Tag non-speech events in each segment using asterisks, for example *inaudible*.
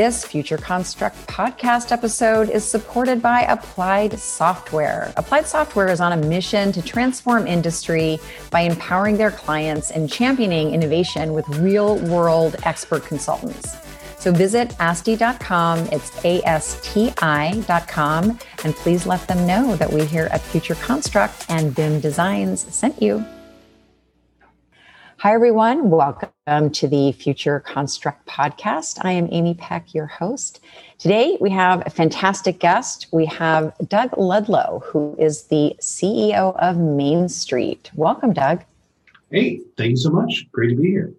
This Future Construct podcast episode is supported by Applied Software. Applied Software is on a mission to transform industry by empowering their clients and championing innovation with real world expert consultants. So visit ASTI.com, it's A-S-T-I.com, and please let them know that we here at Future Construct and BIM Designs sent you. Hi, everyone. Welcome to the Future Construct podcast. I am Amy Peck, your host. Today, we have a fantastic guest. We have Doug Ludlow, who is the CEO of Main Street. Welcome, Doug. Hey, thank you so much. Great to be here.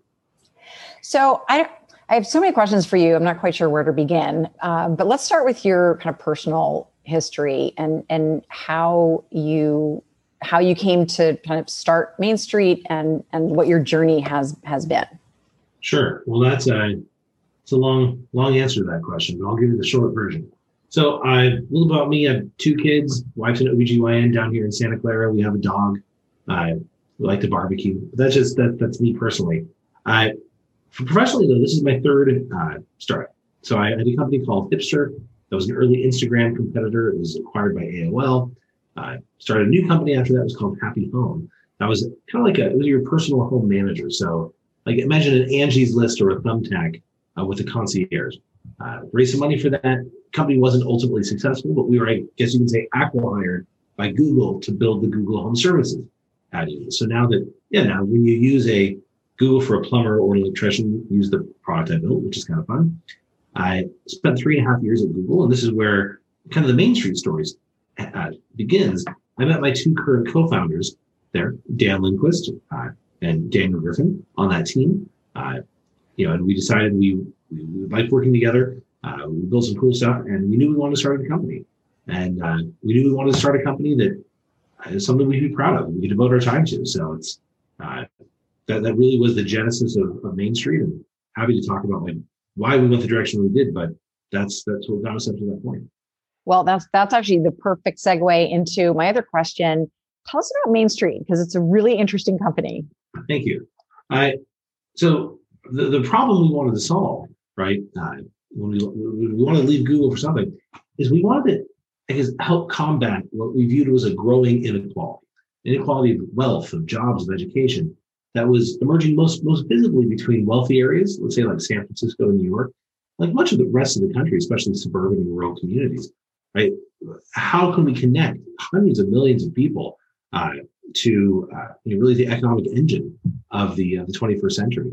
So, I, I have so many questions for you. I'm not quite sure where to begin, um, but let's start with your kind of personal history and and how you how you came to kind of start Main Street and and what your journey has has been. Sure. Well, that's a it's a long long answer to that question, but I'll give you the short version. So, I, a little about me. I have two kids, wife and OBGYN down here in Santa Clara. We have a dog. I like to barbecue. That's just that that's me personally. I professionally though, this is my third uh, startup. So I had a company called Hipster that was an early Instagram competitor. It was acquired by AOL. I started a new company after that. It was called Happy Home. That was kind of like a, it was your personal home manager. So like imagine an Angie's List or a Thumbtack uh, with a concierge. Uh, raised some money for that. Company wasn't ultimately successful, but we were, I guess you can say, acquired by Google to build the Google Home Services So now that, yeah, now when you use a Google for a plumber or an electrician, use the product I built, which is kind of fun. I spent three and a half years at Google, and this is where kind of the Main Street stories uh, begins, I met my two current co-founders there, Dan Lindquist uh, and Daniel Griffin, on that team. Uh, you know, and we decided we we, we liked working together. Uh, we built some cool stuff, and we knew we wanted to start a company. And uh, we knew we wanted to start a company that is something we'd be proud of. We could devote our time to. So it's uh, that that really was the genesis of, of Main Street. And happy to talk about like why we went the direction we did, but that's that's what got us up to that point. Well, that's that's actually the perfect segue into my other question. Tell us about Main Street because it's a really interesting company. Thank you. I so the, the problem we wanted to solve, right? Uh, when we, we wanted to leave Google for something, is we wanted to I guess, help combat what we viewed as a growing inequality, inequality of wealth, of jobs, of education that was emerging most most visibly between wealthy areas, let's say like San Francisco and New York, like much of the rest of the country, especially suburban and rural communities right? How can we connect hundreds of millions of people uh, to uh, you know, really the economic engine of the uh, the 21st century,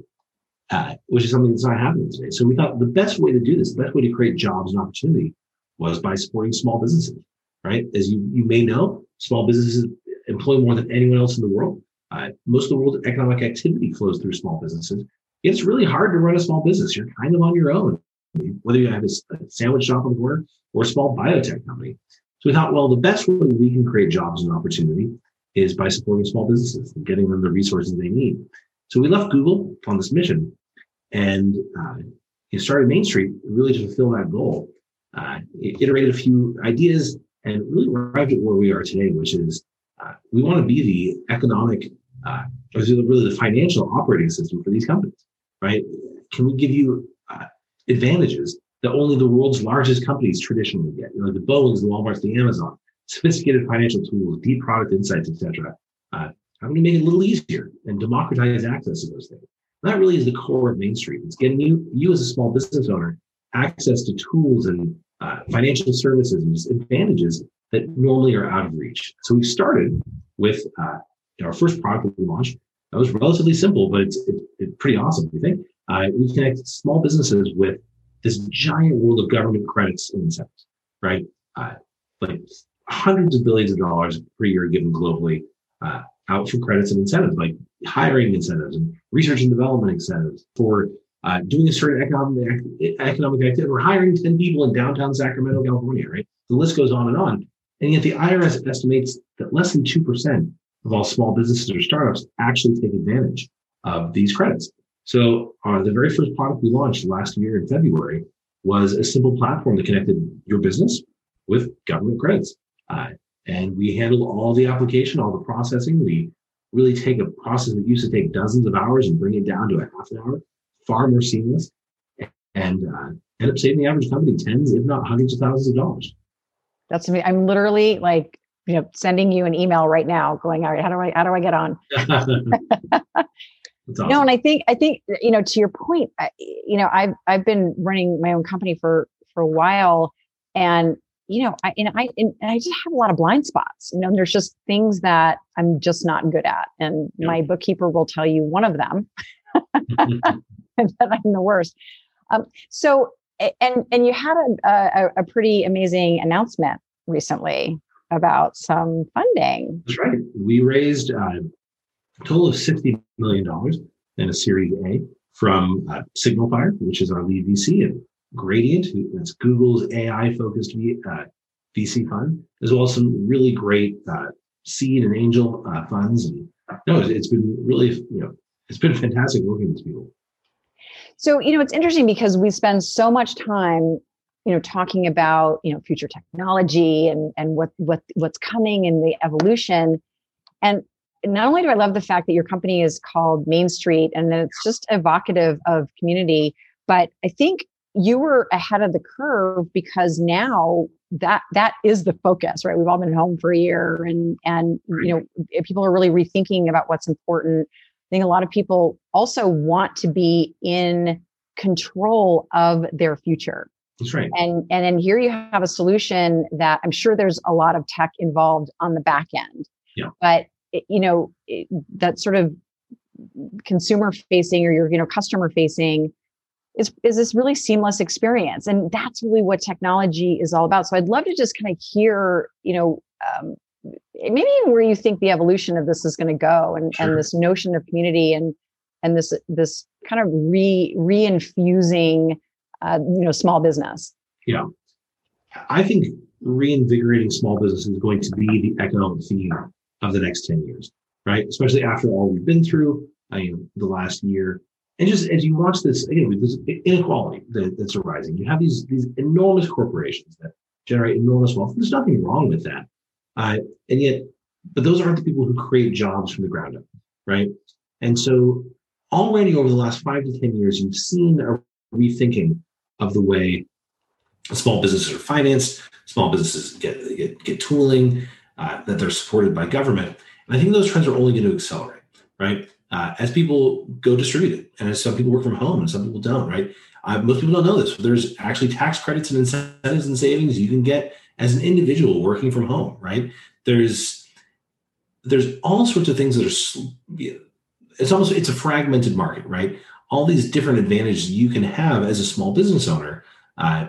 uh, which is something that's not happening today. So we thought the best way to do this, the best way to create jobs and opportunity, was by supporting small businesses. Right, as you you may know, small businesses employ more than anyone else in the world. Uh, most of the world's economic activity flows through small businesses. It's really hard to run a small business. You're kind of on your own whether you have a sandwich shop on the corner or a small biotech company. So we thought, well, the best way we can create jobs and opportunity is by supporting small businesses and getting them the resources they need. So we left Google on this mission and uh, started Main Street really to fulfill that goal. Uh, iterated a few ideas and really arrived at where we are today, which is uh, we want to be the economic, uh, or really the financial operating system for these companies, right? Can we give you uh, advantages that only the world's largest companies traditionally get. You know, the Boeing's, the Walmart's, the Amazon, sophisticated financial tools, deep product insights, etc. Uh, how can we make it a little easier and democratize access to those things? And that really is the core of Main Street. It's getting you, you as a small business owner, access to tools and uh, financial services and advantages that normally are out of reach. So we started with uh, our first product that we launched. That was relatively simple, but it's, it, it's pretty awesome. We think uh, we connect small businesses with this giant world of government credits and incentives, right? Uh, like hundreds of billions of dollars per year given globally uh, out for credits and incentives, like hiring incentives and research and development incentives for uh, doing a certain economic economic activity or hiring 10 people in downtown Sacramento, California, right? The list goes on and on. And yet the IRS estimates that less than 2% of all small businesses or startups actually take advantage of these credits. So uh, the very first product we launched last year in February was a simple platform that connected your business with government credits. Uh, and we handle all the application, all the processing. We really take a process that used to take dozens of hours and bring it down to a half an hour, far more seamless, and uh, end up saving the average company tens, if not hundreds of thousands of dollars. That's me. I'm literally like, you know, sending you an email right now, going, "All right, how do I how do I get on?" *laughs* awesome. No, and I think I think you know to your point, I, you know, I've I've been running my own company for for a while, and you know, I and I and I just have a lot of blind spots. You know, there's just things that I'm just not good at, and yep. my bookkeeper will tell you one of them, *laughs* *laughs* and that I'm the worst. Um, so, and and you had a, a, a pretty amazing announcement recently about some funding. That's right. We raised uh, a total of $60 million in a Series A from uh, SignalFire, which is our lead VC, and Gradient, that's Google's AI focused uh, VC fund, as well as some really great uh, seed and angel uh, funds. And no, it's been really, you know, it's been fantastic working with people. So, you know, it's interesting because we spend so much time you know talking about you know future technology and and what what what's coming in the evolution. And not only do i love the fact that your company is called main street and that it's just evocative of community but i think you were ahead of the curve because now that that is the focus right? We've all been home for a year and and you know people are really rethinking about what's important i think a lot of people also want to be in control of their future that's right. And and then here you have a solution that I'm sure there's a lot of tech involved on the back end. Yeah. But it, you know it, that sort of consumer facing or your you know customer facing is is this really seamless experience, and that's really what technology is all about. So I'd love to just kind of hear you know. Um, maybe where you think the evolution of this is going to go and, sure. and this notion of community and and this this kind of re reinfusing uh, you know small business. Yeah. I think reinvigorating small business is going to be the economic theme of the next 10 years right? Especially after all we've been through I mean, the last year. And just as you watch this again with this inequality that, that's arising you have these these enormous corporations that generate enormous wealth. There's nothing wrong with that uh, and yet but those aren't the people who create jobs from the ground up right and so already over the last five to ten years you've seen a rethinking of the way small businesses are financed, small businesses get get, get tooling, uh, that they're supported by government. And I think those trends are only going to accelerate, right? Uh, as people go distributed, and as some people work from home and some people don't, right? Uh, most people don't know this. There's actually tax credits and incentives and savings you can get as an individual working from home, right? There's there's all sorts of things that are it's almost it's a fragmented market, right? all these different advantages you can have as a small business owner. Uh,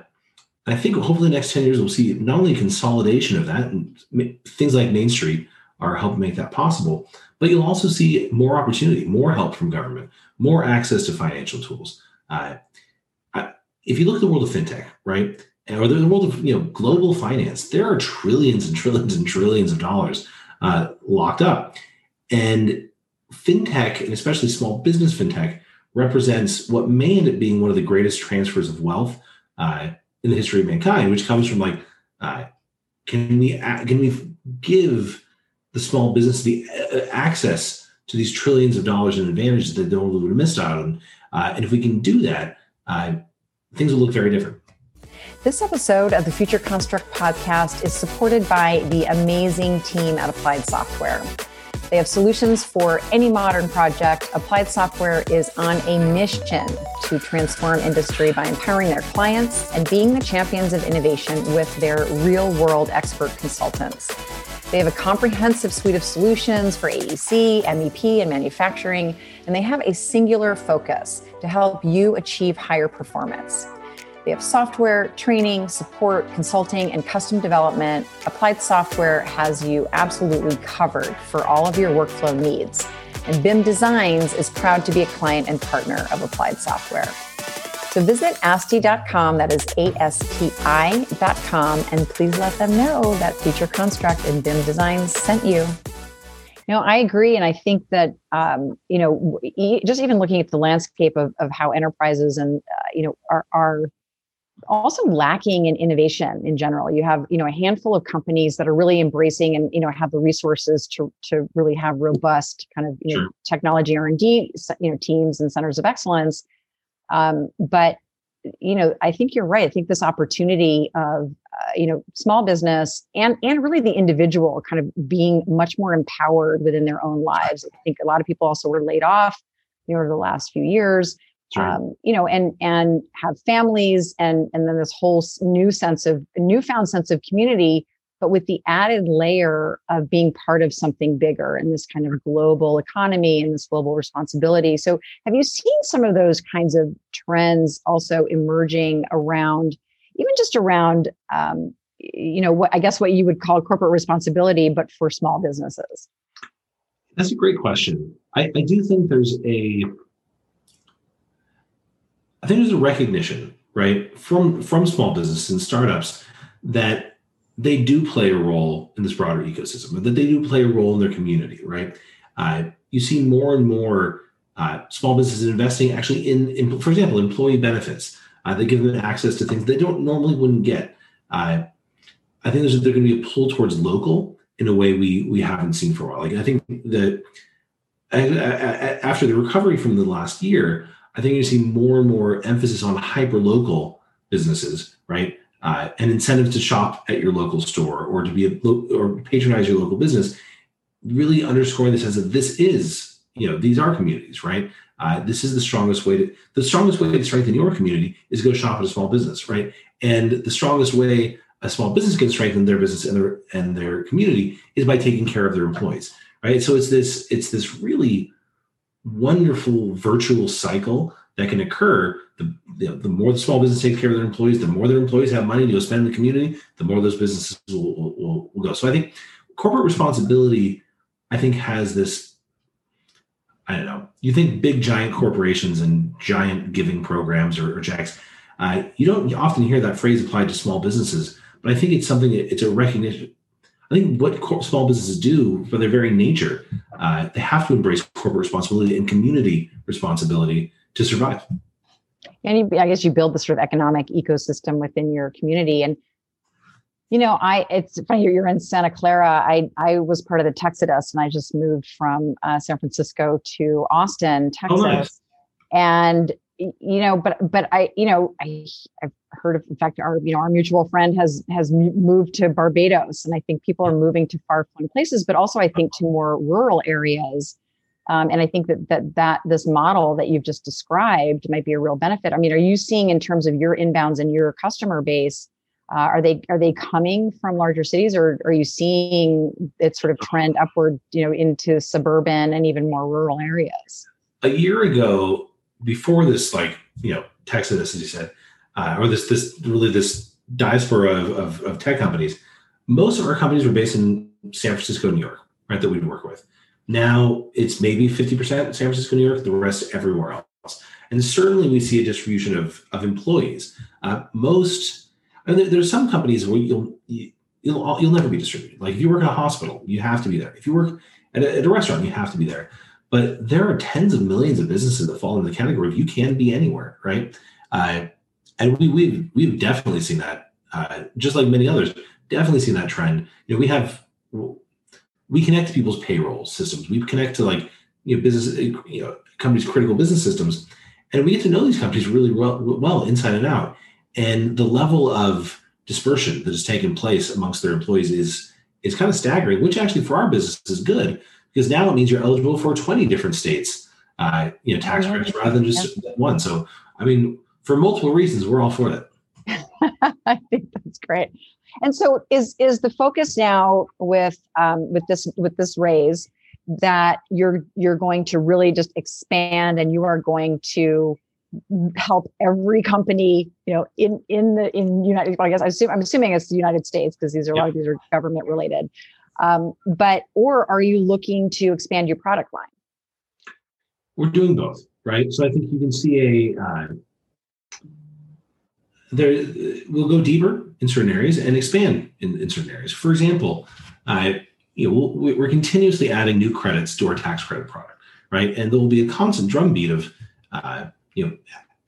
I think hopefully the next 10 years we'll see not only consolidation of that and things like Main Street are helping make that possible, but you'll also see more opportunity, more help from government, more access to financial tools. Uh, if you look at the world of fintech, right, or the world of you know global finance, there are trillions and trillions and trillions of dollars uh, locked up, and fintech, and especially small business fintech, represents what may end up being one of the greatest transfers of wealth uh, in the history of mankind, which comes from like, uh, can we can we give the small business the uh, access to these trillions of dollars in advantages that they would have missed out on? Uh, and if we can do that, uh, things will look very different. This episode of the Future Construct podcast is supported by the amazing team at Applied Software. They have solutions for any modern project. Applied Software is on a mission to transform industry by empowering their clients and being the champions of innovation with their real world expert consultants. They have a comprehensive suite of solutions for AEC, MEP, and manufacturing, and they have a singular focus to help you achieve higher performance. They have software, training, support, consulting, and custom development. Applied Software has you absolutely covered for all of your workflow needs. And BIM Designs is proud to be a client and partner of Applied Software. So visit ASTI.com, that is A-S-T-I.com, and please let them know that Future Construct and BIM Designs sent you. Know, I agree. And I think that, um, you know, just even looking at the landscape of, of how enterprises and, uh, you know, are, are also lacking in innovation in general. You have, you know, a handful of companies that are really embracing and you know have the resources to to really have robust kind of you sure. know technology R and D you know teams and centers of excellence. Um, but you know, I think you're right. I think this opportunity of uh, you know small business and and really the individual kind of being much more empowered within their own lives. I think a lot of people also were laid off, you know, over the last few years. Sure. Um, you know, and and have families and and then this whole new sense of newfound sense of community but with the added layer of being part of something bigger and this kind of global economy and this global responsibility. So, have you seen some of those kinds of trends also emerging around, even just around, um, you know, what I guess what you would call corporate responsibility, but for small businesses? That's a great question. I, I do think there's a, I think there's a recognition, right, from from small business and startups that they do play a role in this broader ecosystem, but that they do play a role in their community, right? Uh, you see more and more uh, small businesses investing actually in, in, for example, employee benefits. Uh, they give them access to things they don't normally wouldn't get. Uh, I think there's, there's going to be a pull towards local in a way we we haven't seen for a while. Like I think that after the recovery from the last year, I think you see more and more emphasis on hyper local businesses, right? uh, an incentive to shop at your local store or to be a, or patronize your local business, really underscoring the sense that this is, you know, these are communities, right? Uh, this is the strongest way to the strongest way to strengthen your community is go shop at a small business, right? And the strongest way a small business can strengthen their business and their and their community is by taking care of their employees, right? So it's this it's this really wonderful virtual cycle that can occur, the, the, the, more the small business takes care of their employees, the more their employees have money to go spend in the community, the more those businesses will, will, will go. So I think corporate responsibility, I think, has this. I don't know. You think big giant corporations and giant giving programs or, or checks. Uh, you don't often hear that phrase applied to small businesses, but I think it's something. It's a recognition. I think what small businesses do, for their very nature, uh, they have to embrace corporate responsibility and community responsibility to survive. And you, I guess you build the sort of economic ecosystem within your community. And you know, I it's funny you're in Santa Clara. I I was part of the Texodus, and I just moved from uh, San Francisco to Austin, Texas. Oh, nice. And you know, but but I you know I I've heard of in fact our you know our mutual friend has has moved to Barbados, and I think people are moving to far flung places, but also I think to more rural areas um, and I think that that that this model that you've just described might be a real benefit. I mean, are you seeing in terms of your inbounds and your customer base? Uh, are they are they coming from larger cities, or are you seeing it sort of trend upward, you know, into suburban and even more rural areas? A year ago, before this, like you know, Texas, as you said, uh, or this this really this diaspora of, of, of tech companies, most of our companies were based in San Francisco, New York, right? That we'd work with. Now it's maybe 50% San Francisco, New York, the rest everywhere else. And certainly we see a distribution of, of employees. Uh, most, and there, there's some companies where you'll, you, you'll, you'll never be distributed. Like if you work in a hospital, you have to be there. If you work at a, at a restaurant, you have to be there. But there are tens of millions of businesses that fall into the category of you can be anywhere, right? Uh, and we, we've we've definitely seen that, uh, just like many others, definitely seen that trend. You know, we have we connect to people's payroll systems. We connect to like you know business you know companies' critical business systems, and we get to know these companies really well, well inside and out. And the level of dispersion that has taken place amongst their employees is is kind of staggering. Which actually for our business is good because now it means you're eligible for 20 different states, uh, you know, tax credits rather than just yeah. one. So I mean, for multiple reasons, we're all for that. *laughs* I think that's great. And so is is the focus now with um, with this with this raise that you're you're going to really just expand and you are going to help every company you know in in the in united well, i guess I assume, i'm assuming it's the united states because these are yeah. a lot of these are government related um, but or are you looking to expand your product line we're doing both right so i think you can see a uh, there we'll go deeper in certain areas and expand in, in certain areas. For example, uh, you know, we we are continuously adding new credits to our tax credit product, right? And there will be a constant drumbeat of, uh, you know,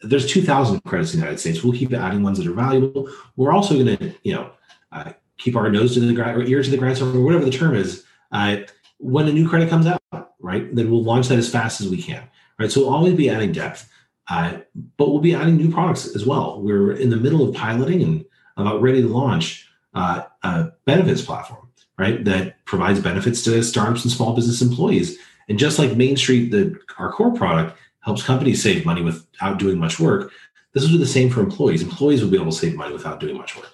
there's 2,000 credits in the United States. We'll keep adding ones that are valuable. We're also going to, you know, uh, keep our nose to the ground or ears to the ground, or whatever the term is. Uh, when a new credit comes out, right, then we'll launch that as fast as we can, right? So we'll always be adding depth, uh, but we'll be adding new products as well. We're in the middle of piloting and about ready to launch uh, a benefits platform, right, that provides benefits to startups and small business employees. And just like Main Street, the our core product helps companies save money without doing much work. This do the same for employees. Employees will be able to save money without doing much work.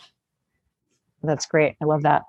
That's great. I love that.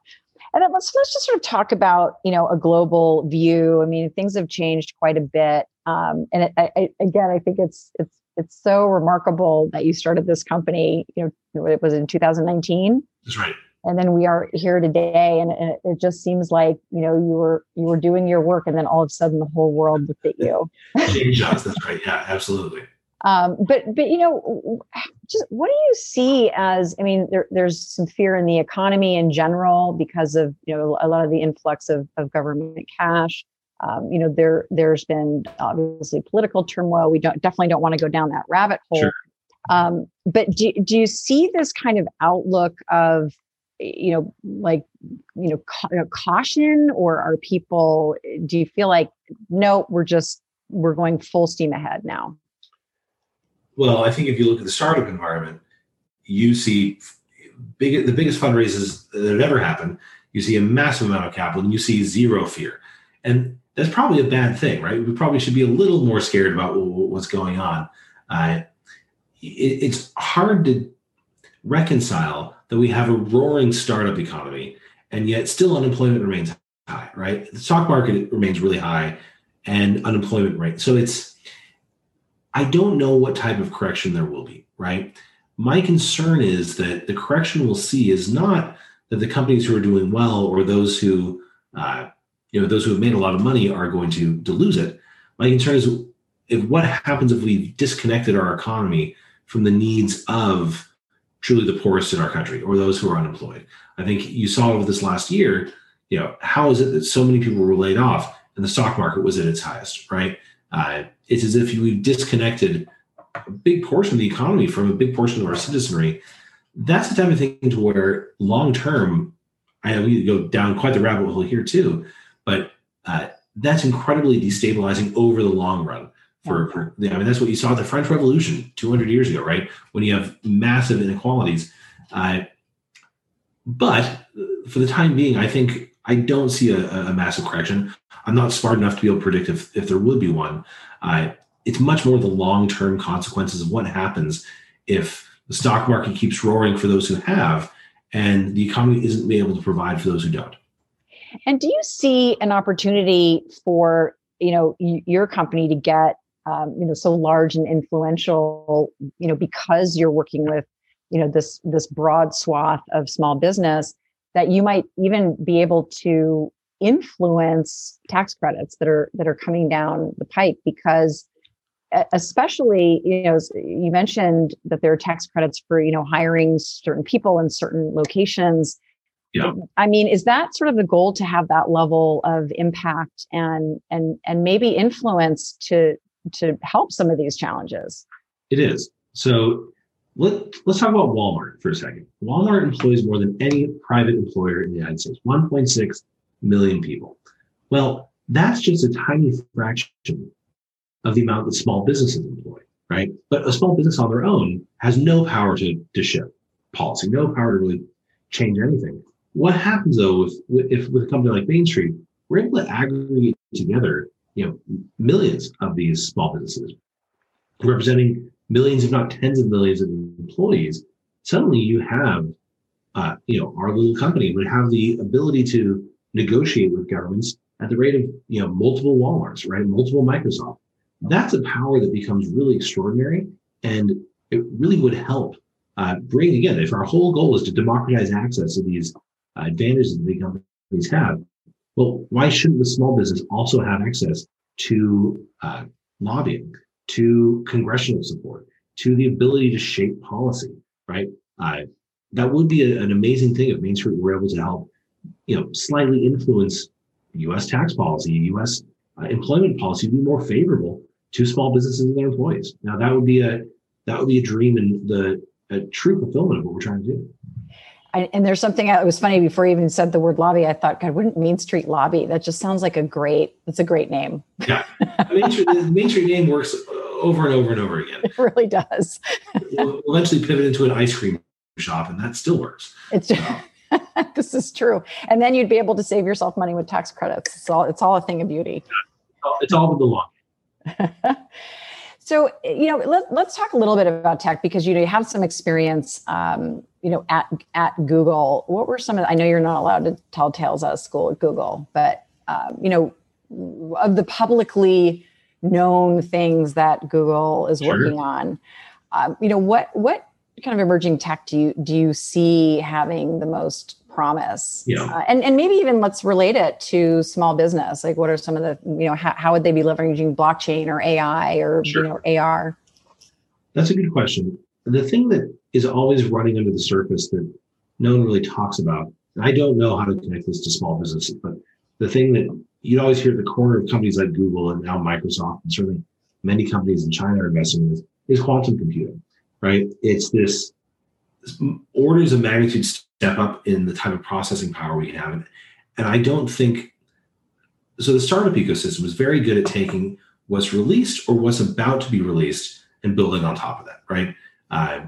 And then let's let's just sort of talk about you know a global view. I mean, things have changed quite a bit. Um, and it, I, again, I think it's it's it's so remarkable that you started this company. You know, it was in 2019. That's right. And then we are here today, and it, it just seems like you know you were you were doing your work, and then all of a sudden the whole world looked at you. Change us. That's right. Yeah, absolutely. Um, but but you know, just what do you see as? I mean, there, there's some fear in the economy in general because of you know a lot of the influx of, of government cash. Um, you know, there there's been obviously political turmoil. We don't definitely don't want to go down that rabbit hole. Sure. Um, but do do you see this kind of outlook of you know like you know ca- caution, or are people? Do you feel like no, we're just we're going full steam ahead now? Well, I think if you look at the startup environment, you see big, the biggest fundraisers that have ever happened. You see a massive amount of capital, and you see zero fear, and that's probably a bad thing, right? We probably should be a little more scared about what's going on. Uh, it, it's hard to reconcile that we have a roaring startup economy, and yet still unemployment remains high, right? The stock market remains really high, and unemployment rate. So it's I don't know what type of correction there will be, right? My concern is that the correction we'll see is not that the companies who are doing well or those who, uh, you know, those who have made a lot of money are going to, to lose it. My concern is if what happens if we've disconnected our economy from the needs of truly the poorest in our country or those who are unemployed. I think you saw over this last year, you know, how is it that so many people were laid off and the stock market was at its highest, right? Uh, it's as if we've disconnected a big portion of the economy from a big portion of our citizenry. That's the type of thing to where long term, I know we go down quite the rabbit hole here too, but uh, that's incredibly destabilizing over the long run. For, for, I mean, that's what you saw at the French Revolution 200 years ago, right? When you have massive inequalities. Uh, but for the time being, I think I don't see a, a massive correction. I'm not smart enough to be able to predict if, if there would be one. Uh, it's much more the long term consequences of what happens if the stock market keeps roaring for those who have and the economy isn't able to provide for those who don't. And do you see an opportunity for you know your company to get um, you know so large and influential you know because you're working with you know this this broad swath of small business that you might even be able to influence tax credits that are that are coming down the pipe because especially you know you mentioned that there are tax credits for you know hiring certain people in certain locations. Yeah. i mean is that sort of the goal to have that level of impact and and and maybe influence to to help some of these challenges? It is. So let, let's talk about walmart for a second. Walmart employs more than any private employer in the united states. 1.6 million people. Well, that's just a tiny fraction of the amount that small businesses employ, right? But a small business on their own has no power to, to shift policy, no power to really change anything. What happens though if, if with a company like Main Street, we're able to aggregate together, you know, millions of these small businesses, representing millions, if not tens of millions of employees. Suddenly, you have, uh, you know, our little company would have the ability to negotiate with governments at the rate of you know multiple Walmarts, right? Multiple Microsoft. That's a power that becomes really extraordinary, and it really would help uh, bring again. If our whole goal is to democratize access to these uh, advantages that big companies have, well, why shouldn't the small business also have access to uh, lobbying, to congressional support, to the ability to shape policy, right? Uh, that would be a, an amazing thing if Main Street were able to help you know, slightly influence U.S. tax policy, U.S. Uh, employment policy to be more favorable to small businesses and their employees. Now, that would be a that would be a dream and the a true fulfillment of what we're trying to do. I, and there's something that was funny before you even said the word lobby. I thought, God, wouldn't Main Street lobby? That just sounds like a great. It's a great name. Yeah, Main Street, the Main Street name works over and over and over again. *laughs* It really does. we'll eventually pivot into an ice cream shop, and that still works. It's just, *laughs* this is true, and then you'd be able to save yourself money with tax credits. It's all it's all a thing of beauty. It's all in the long. *laughs* so you know, let, let's talk a little bit about tech because you know you have some experience. Um, you know, at at Google, what were some of? I know you're not allowed to tell tales out of school at Google, but um, you know, of the publicly known things that Google is sure. working on, um, you know, what what kind of emerging tech do you do you see having the most promise? Yeah. Uh, and and maybe even let's relate it to small business. Like, what are some of the you know how, how would they be leveraging blockchain or AI or sure. you know AR? That's a good question. The thing that is always running under the surface that no one really talks about, and I don't know how to connect this to small businesses, but the thing that you always hear at the corner of companies like Google and now Microsoft, and certainly many companies in China are investing in this, is quantum computing, right? It's this, this orders of magnitude step up in the type of processing power we can have. And I don't think so. The startup ecosystem is very good at taking what's released or what's about to be released and building on top of that, right? Uh,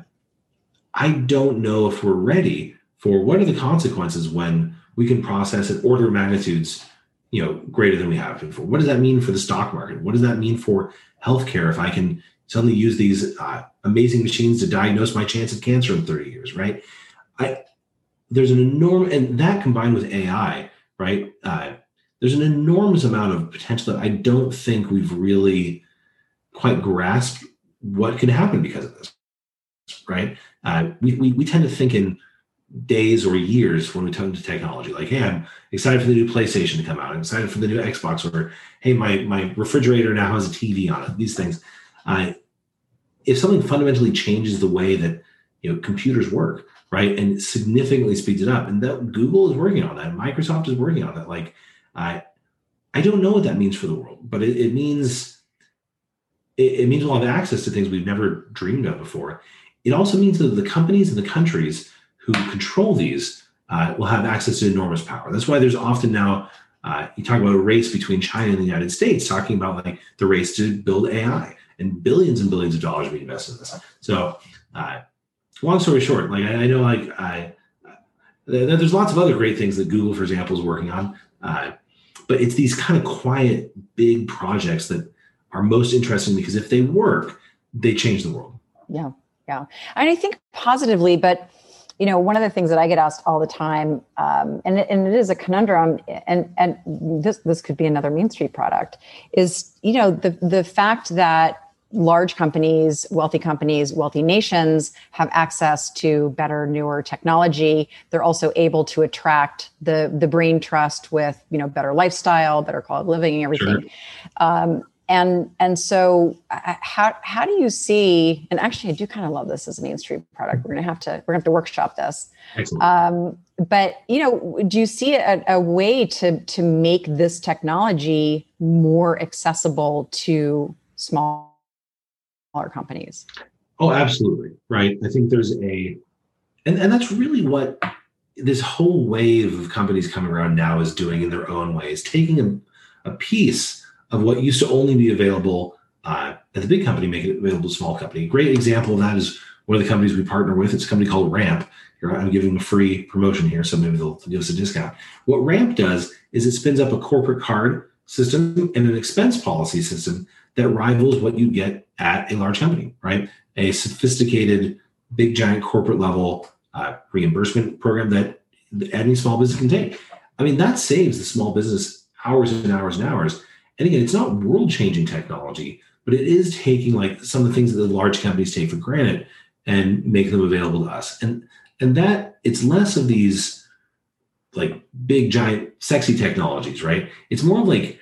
I don't know if we're ready for what are the consequences when we can process at order magnitudes, you know, greater than we have before. What does that mean for the stock market? What does that mean for healthcare if I can suddenly use these uh, amazing machines to diagnose my chance of cancer in 30 years, right? I there's an enormous and that combined with AI, right? Uh, there's an enormous amount of potential that I don't think we've really quite grasped what can happen because of this, right? Uh, we, we, we tend to think in days or years when we turn to technology. Like, hey, I'm excited for the new PlayStation to come out. I'm excited for the new Xbox, or hey, my my refrigerator now has a TV on it. These things. Uh, if something fundamentally changes the way that you know computers work, right, and significantly speeds it up, and that Google is working on that, Microsoft is working on that. Like, I I don't know what that means for the world, but it, it means it, it means we'll have access to things we've never dreamed of before it also means that the companies and the countries who control these uh, will have access to enormous power. That's why there's often now uh, you talk about a race between China and the United States, talking about like the race to build AI and billions and billions of dollars we invested in this. So, uh, long story short, like I, I know, like I, there's lots of other great things that Google, for example, is working on, uh, but it's these kind of quiet, big projects that are most interesting because if they work, they change the world. Yeah. Yeah. And I think positively, but you know, one of the things that I get asked all the time, um, and, and it is a conundrum, and and this this could be another Main Street product, is you know the the fact that large companies, wealthy companies, wealthy nations have access to better, newer technology. They're also able to attract the the brain trust with you know better lifestyle, better quality of living, and everything. Sure. Um, and and so uh, how how do you see and actually i do kind of love this as a Main Street product we're gonna have to we're gonna have to workshop this um, but you know do you see a, a way to to make this technology more accessible to smaller companies oh absolutely right i think there's a and, and that's really what this whole wave of companies coming around now is doing in their own ways taking a, a piece of what used to only be available uh, at the big company, make it available to small company. Great example of that is one of the companies we partner with. It's a company called Ramp. I'm giving them a free promotion here, so maybe they'll give us a discount. What Ramp does is it spins up a corporate card system and an expense policy system that rivals what you get at a large company, right? A sophisticated, big, giant corporate level uh, reimbursement program that any small business can take. I mean, that saves the small business hours and hours and hours and again, it's not world changing technology, but it is taking like some of the things that the large companies take for granted and make them available to us. And and that it's less of these like big giant sexy technologies, right? It's more like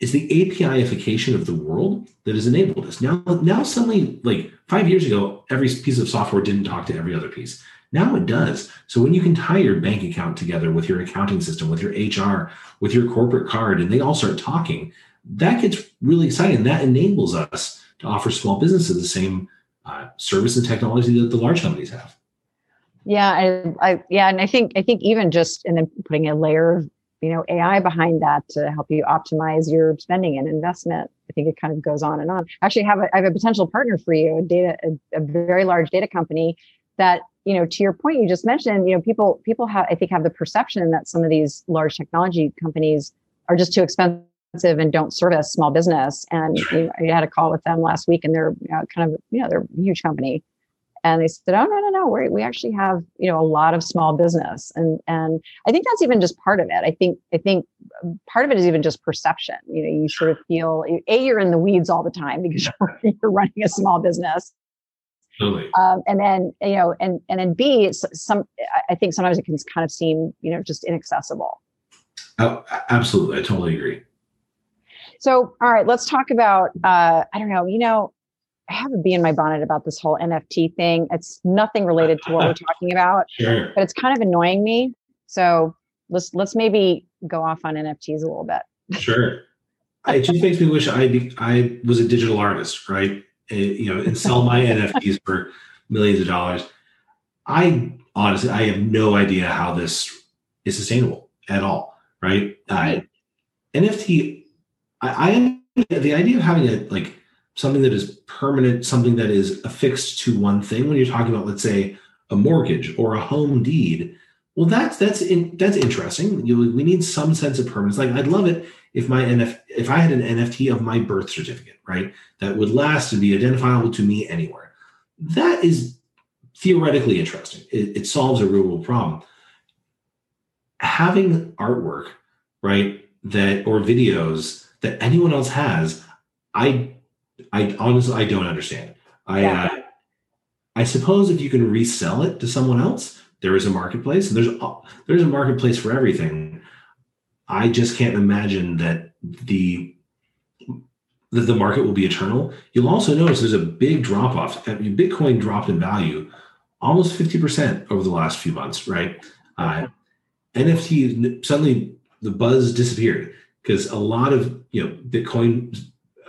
it's the APIification of the world that has enabled this. Now, now suddenly, like five years ago, every piece of software didn't talk to every other piece. Now it does. So when you can tie your bank account together with your accounting system, with your HR, with your corporate card, and they all start talking, that gets really exciting. That enables us to to offer small businesses the same uh, service and technology that the large companies have. Yeah, I, I, yeah, and I think I think even just and then putting a layer of you know AI behind that to help you optimize your spending and investment. I think it kind of goes on and on. Actually, have a, I have a potential partner for you, a data, a, a very large data company that you know to your point you just mentioned you know people people have i think have the perception that some of these large technology companies are just too expensive and don't service small business and you know, i had a call with them last week and they're know, kind of you know they're a huge company and they said oh no no no we we actually have you know a lot of small business and and i think that's even just part of it i think i think part of it is even just perception you know you sort of feel a you're in the weeds all the time because *laughs* you're running a small business Totally. Um, and then you know, and and then B, it's some I think sometimes it can kind of seem you know just inaccessible. Oh, absolutely, I totally agree. So, all right, let's talk about. Uh, I don't know. You know, I have a bee in my bonnet about this whole NFT thing. It's nothing related to what we're *laughs* talking about, sure. but it's kind of annoying me. So let's let's maybe go off on NFTs a little bit. Sure. *laughs* it just makes me wish I be, I was a digital artist, right? Uh, you know, and sell my NFTs for millions of dollars. I honestly, I have no idea how this is sustainable at all, right? Uh, NFT, I, I the idea of having a like something that is permanent, something that is affixed to one thing. When you're talking about, let's say, a mortgage or a home deed, well, that's that's in, that's interesting. You, we need some sense of permanence. Like I'd love it if my NF if I had an NFT of my birth certificate, right, that would last and be identifiable to me anywhere. That is theoretically interesting. It, it solves a real world problem. Having artwork, right, that or videos that anyone else has, I I honestly I don't understand. I yeah. uh, I suppose if you can resell it to someone else, there is a marketplace, there's there's a marketplace for everything. I just can't imagine that the that the market will be eternal. You'll also notice there's a big drop off. Bitcoin dropped in value almost 50% over the last few months, right? Uh, NFT suddenly the buzz disappeared because a lot of you know Bitcoin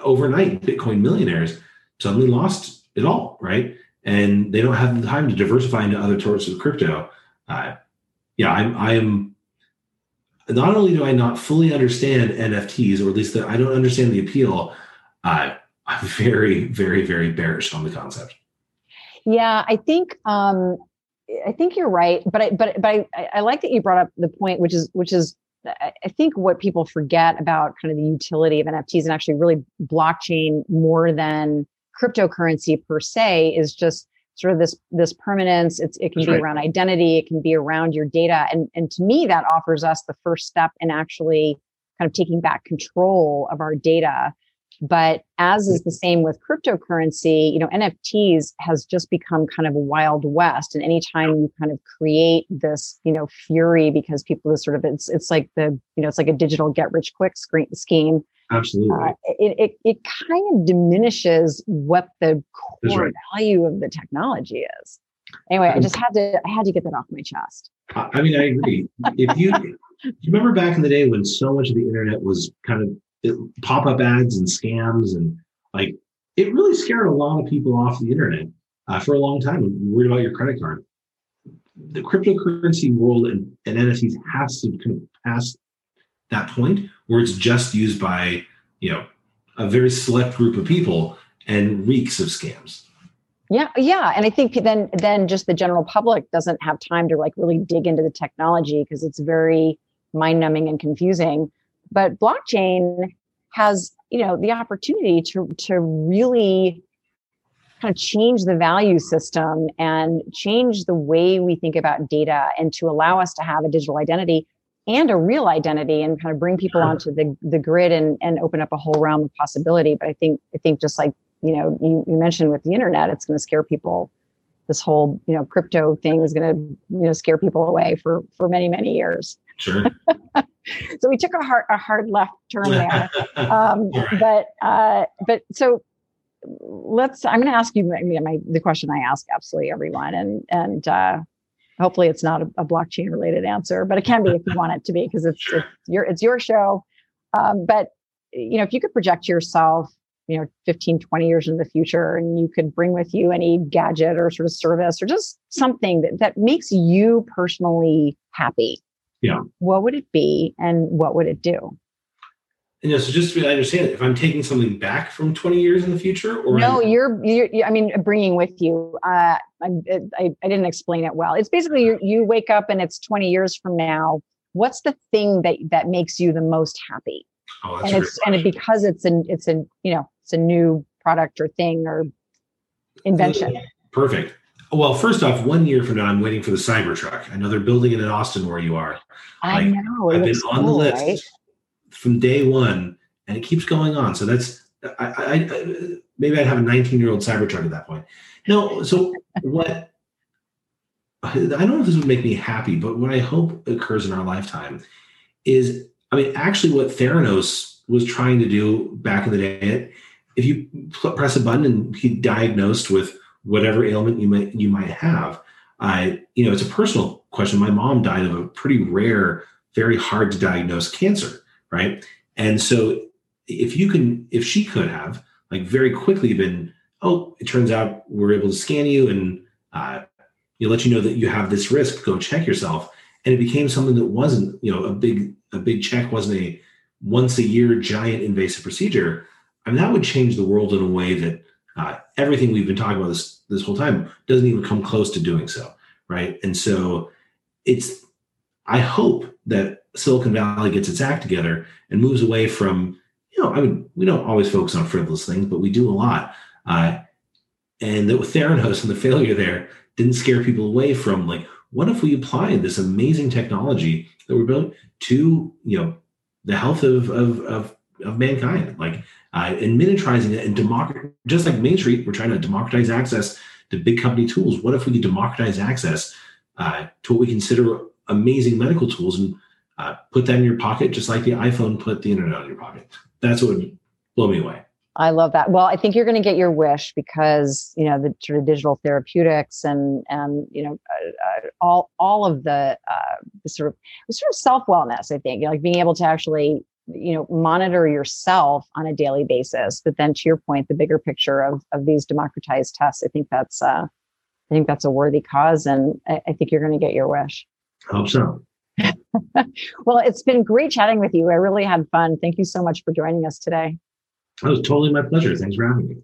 overnight Bitcoin millionaires suddenly lost it all, right? And they don't have the time to diversify into other sorts of crypto. Uh, yeah, I'm I am not only do I not fully understand NFTs, or at least that I don't understand the appeal, uh, I'm *laughs* very, very, very bearish on the concept. Yeah, I think um, I think you're right, but I but but I, I like that you brought up the point, which is which is I think what people forget about kind of the utility of NFTs and actually really blockchain more than cryptocurrency per se is just sort of this this permanence. It's it can That's be right. around identity. It can be around your data. And and to me that offers us the first step in actually kind of taking back control of our data but as is the same with cryptocurrency you know nfts has just become kind of a wild west and anytime you kind of create this you know fury because people are sort of it's it's like the you know it's like a digital get rich quick scheme Absolutely. Uh, it, it, it kind of diminishes what the core right. value of the technology is. Anyway, I just had to I had to get that off my chest. I mean, I agree. if you, *laughs* you remember back in the day when so much of the internet was kind of pop-up ads and scams and like it really scared a lot of people off the internet uh, for a long time. Worried about your credit card. The cryptocurrency world and, and NFTs has to kind of pass that point where it's just used by you know a very select group of people and reeks of scams yeah yeah and i think then then just the general public doesn't have time to like really dig into the technology because it's very mind numbing and confusing but blockchain has you know the opportunity to to really kind of change the value system and change the way we think about data and to allow us to have a digital identity and a real identity and kind of bring people onto the, the grid and, and open up a whole realm of possibility. But I think, I think just like, you know, you, you mentioned with the internet, it's going to scare people. This whole, you know, crypto thing is going to, you know, scare people away for, for many, many years. Sure. *laughs* so we took a hard, a hard left turn there. *laughs* Um, right. But, uh, but so let's, I'm going to ask you my, my, the question I ask absolutely everyone. And, and, uh, hopefully it's not a, a blockchain related answer, but it can be if you want it to be because it's, it's your it's your show. Um, but you know, if you could project yourself you know 15 20 years in the future and you could bring with you any gadget or sort of service or just something that, that makes you personally happy yeah what would it be and what would it do you know, so just to be understand, if I'm taking something back from 20 years in the future, or no, you're, you're, I mean, bringing with you. Uh, I, I, I didn't explain it well. It's basically you, you wake up and it's 20 years from now. What's the thing that that makes you the most happy? Oh, and it's and it, because it's an it's a you know it's a new product or thing or invention. Perfect. Well, first off, one year from now, I'm waiting for the Cybertruck. I know they're building it in Austin where you are. I like, know. I've been on cool, the list. Right? from day one, and it keeps going on. So that's I, I, I maybe I'd have a 19 year old Cybertruck at that point. No, so what? I don't know if this would make me happy, but what I hope occurs in our lifetime is, I mean, actually, what Theranos was trying to do back in the day, if you press a button and he diagnosed with whatever ailment you might you might have, I, you know, it's a personal question. My mom died of a pretty rare, very hard to diagnose cancer right? And so if you can, if she could have like very quickly been, oh, it turns out we're able to scan you and uh, you let you know that you have this risk, go check yourself. And it became something that wasn't, you know, a big, a big check wasn't a once a year giant invasive procedure. I mean, that would change the world in a way that uh, everything we've been talking about this this whole time doesn't even come close to doing so, right? And so it's I hope that Silicon Valley gets its act together and moves away from, you know, I mean, we don't always focus on frivolous things, but we do a lot. Uh, and that with Theranos and the failure there didn't scare people away from like, what if we applied this amazing technology that we're building to, you know, the health of of of, of mankind, like uh, and miniaturizing it and democrat just like Main Street, we're trying to democratize access to big company tools. What if we could democratize access uh, to what we consider amazing medical tools and uh, put that in your pocket, just like the iPhone put the internet in your pocket. That's what would blow me away. I love that. Well, I think you're going to get your wish because you know the sort of digital therapeutics and and you know uh, uh, all all of the, uh, the sort of sort of self wellness. I think you know, like being able to actually you know monitor yourself on a daily basis. But then to your point, the bigger picture of of these democratized tests, I think that's uh, I think that's a worthy cause, and I, I think you're going to get your wish. I hope so. *laughs* well, it's been great chatting with you. I really had fun. Thank you so much for joining us today. It was totally my pleasure. Thanks for having me.